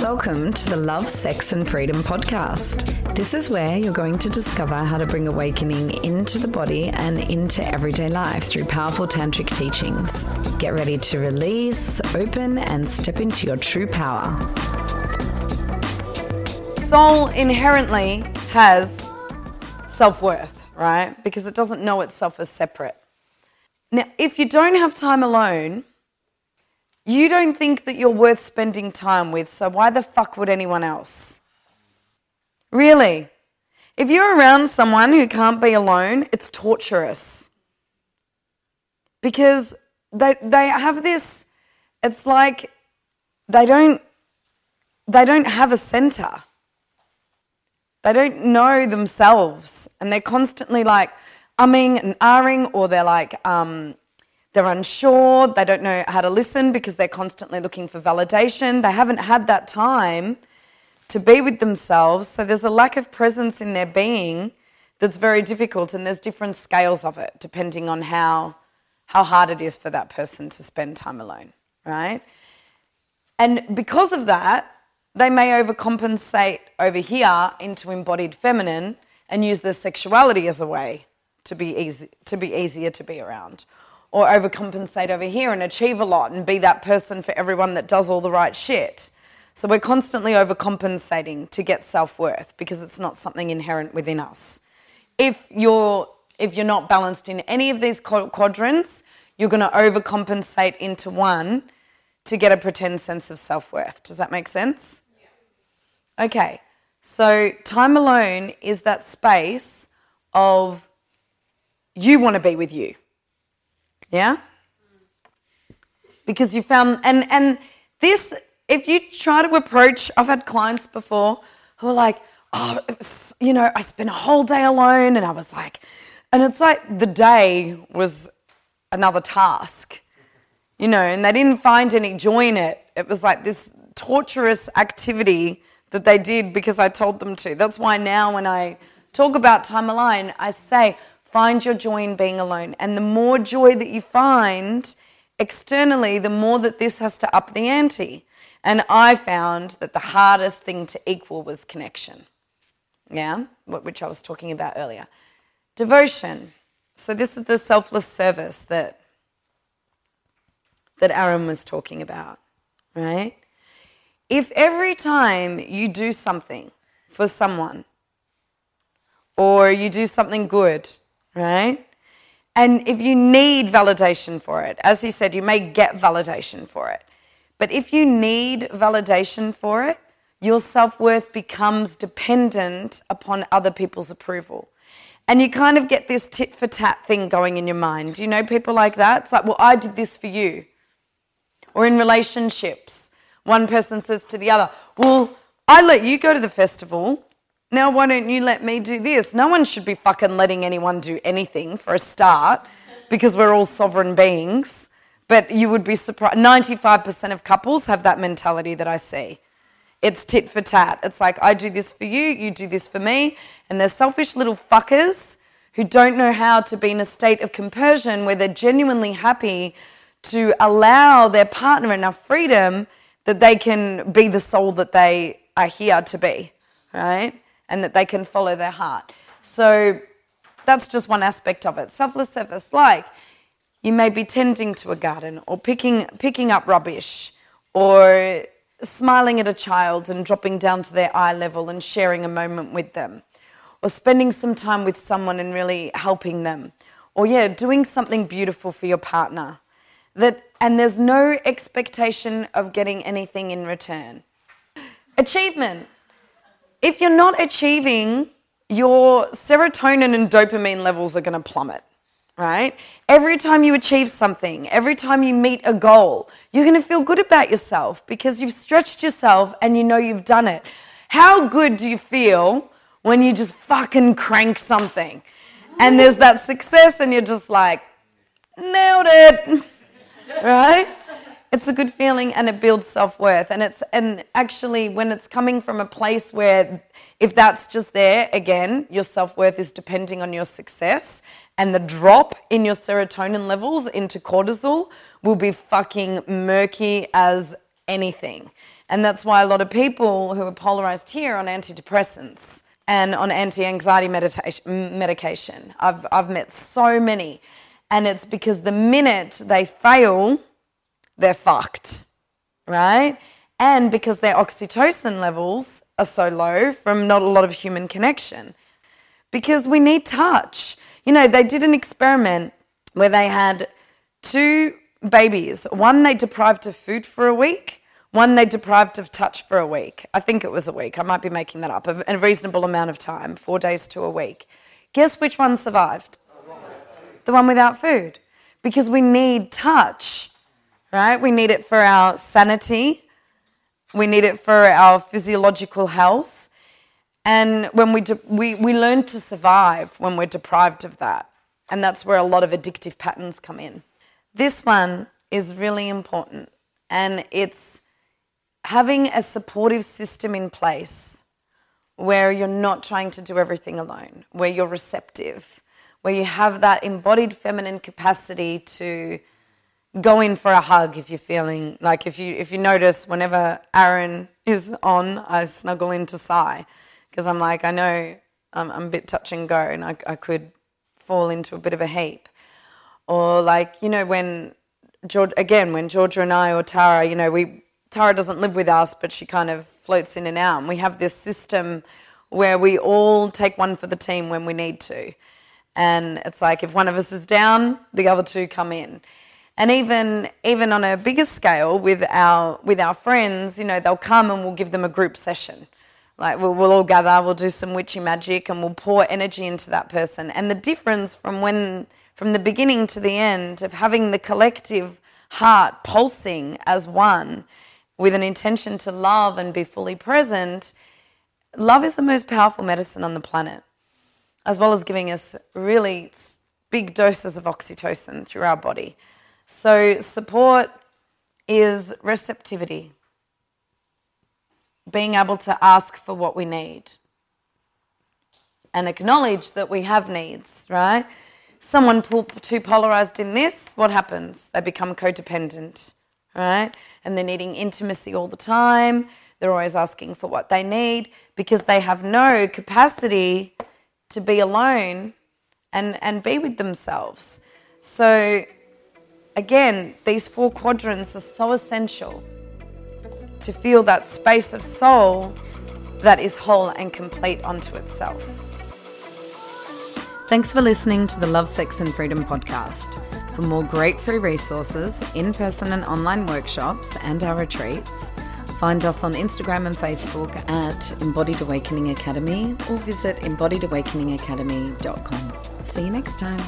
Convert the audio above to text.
Welcome to the Love, Sex and Freedom podcast. This is where you're going to discover how to bring awakening into the body and into everyday life through powerful tantric teachings. Get ready to release, open, and step into your true power. Soul inherently has self worth, right? Because it doesn't know itself as separate. Now, if you don't have time alone, you don't think that you're worth spending time with, so why the fuck would anyone else? Really? If you're around someone who can't be alone, it's torturous. Because they, they have this, it's like they don't, they don't have a center. They don't know themselves. And they're constantly like umming and ahhing, or they're like, um, they're unsure, they don't know how to listen because they're constantly looking for validation. They haven't had that time to be with themselves. So there's a lack of presence in their being that's very difficult, and there's different scales of it depending on how, how hard it is for that person to spend time alone, right? And because of that, they may overcompensate over here into embodied feminine and use their sexuality as a way to be easy to be easier to be around or overcompensate over here and achieve a lot and be that person for everyone that does all the right shit. So we're constantly overcompensating to get self-worth because it's not something inherent within us. If you're if you're not balanced in any of these quadrants, you're going to overcompensate into one to get a pretend sense of self-worth. Does that make sense? Yeah. Okay. So time alone is that space of you want to be with you. Yeah? Because you found, and, and this, if you try to approach, I've had clients before who are like, oh, was, you know, I spent a whole day alone and I was like, and it's like the day was another task, you know, and they didn't find any joy in it. It was like this torturous activity that they did because I told them to. That's why now when I talk about time alone, I say, Find your joy in being alone. And the more joy that you find externally, the more that this has to up the ante. And I found that the hardest thing to equal was connection. Yeah, which I was talking about earlier. Devotion. So this is the selfless service that that Aaron was talking about, right? If every time you do something for someone or you do something good right? And if you need validation for it, as he said, you may get validation for it. But if you need validation for it, your self worth becomes dependent upon other people's approval. And you kind of get this tit for tat thing going in your mind. Do you know people like that? It's like, well, I did this for you. Or in relationships, one person says to the other, well, I let you go to the festival, now, why don't you let me do this? No one should be fucking letting anyone do anything for a start because we're all sovereign beings. But you would be surprised. 95% of couples have that mentality that I see. It's tit for tat. It's like, I do this for you, you do this for me. And they're selfish little fuckers who don't know how to be in a state of compersion where they're genuinely happy to allow their partner enough freedom that they can be the soul that they are here to be, right? And that they can follow their heart. So that's just one aspect of it. Selfless service, like you may be tending to a garden or picking, picking up rubbish or smiling at a child and dropping down to their eye level and sharing a moment with them or spending some time with someone and really helping them or yeah doing something beautiful for your partner that and there's no expectation of getting anything in return achievement if you're not achieving, your serotonin and dopamine levels are going to plummet, right? Every time you achieve something, every time you meet a goal, you're going to feel good about yourself because you've stretched yourself and you know you've done it. How good do you feel when you just fucking crank something and there's that success and you're just like, nailed it, right? It's a good feeling and it builds self-worth. And it's and actually when it's coming from a place where if that's just there again your self-worth is depending on your success and the drop in your serotonin levels into cortisol will be fucking murky as anything. And that's why a lot of people who are polarized here on antidepressants and on anti anxiety medication, I've, I've met so many. And it's because the minute they fail, they're fucked, right? And because their oxytocin levels are so low from not a lot of human connection. Because we need touch. You know, they did an experiment where they had two babies. One they deprived of food for a week, one they deprived of touch for a week. I think it was a week. I might be making that up. A reasonable amount of time, four days to a week. Guess which one survived? The one without food. Because we need touch, right? We need it for our sanity, we need it for our physiological health. And when we, de- we, we learn to survive when we're deprived of that. And that's where a lot of addictive patterns come in. This one is really important, and it's having a supportive system in place where you're not trying to do everything alone, where you're receptive, where you have that embodied feminine capacity to go in for a hug if you're feeling like if you if you notice whenever Aaron is on, I snuggle into Sai because I'm like I know I'm, I'm, a bit touch and go and I, I could fall into a bit of a heap, or like you know when George again when Georgia and I or Tara you know we Tara doesn't live with us but she kind of floats in and out. And we have this system where we all take one for the team when we need to. And it's like if one of us is down, the other two come in and even even on a bigger scale with our with our friends, you know, they'll come and we'll give them a group session. Like we'll, we'll all gather, we'll do some witchy magic, and we'll pour energy into that person. And the difference from when from the beginning to the end of having the collective heart pulsing as one with an intention to love and be fully present, love is the most powerful medicine on the planet, as well as giving us really big doses of oxytocin through our body. So, support is receptivity, being able to ask for what we need and acknowledge that we have needs, right? Someone too polarized in this, what happens? They become codependent, right? And they're needing intimacy all the time. They're always asking for what they need because they have no capacity to be alone and, and be with themselves. So, Again, these four quadrants are so essential to feel that space of soul that is whole and complete unto itself. Thanks for listening to the Love, Sex and Freedom podcast. For more great free resources, in person and online workshops, and our retreats, find us on Instagram and Facebook at Embodied Awakening Academy or visit embodiedawakeningacademy.com. See you next time.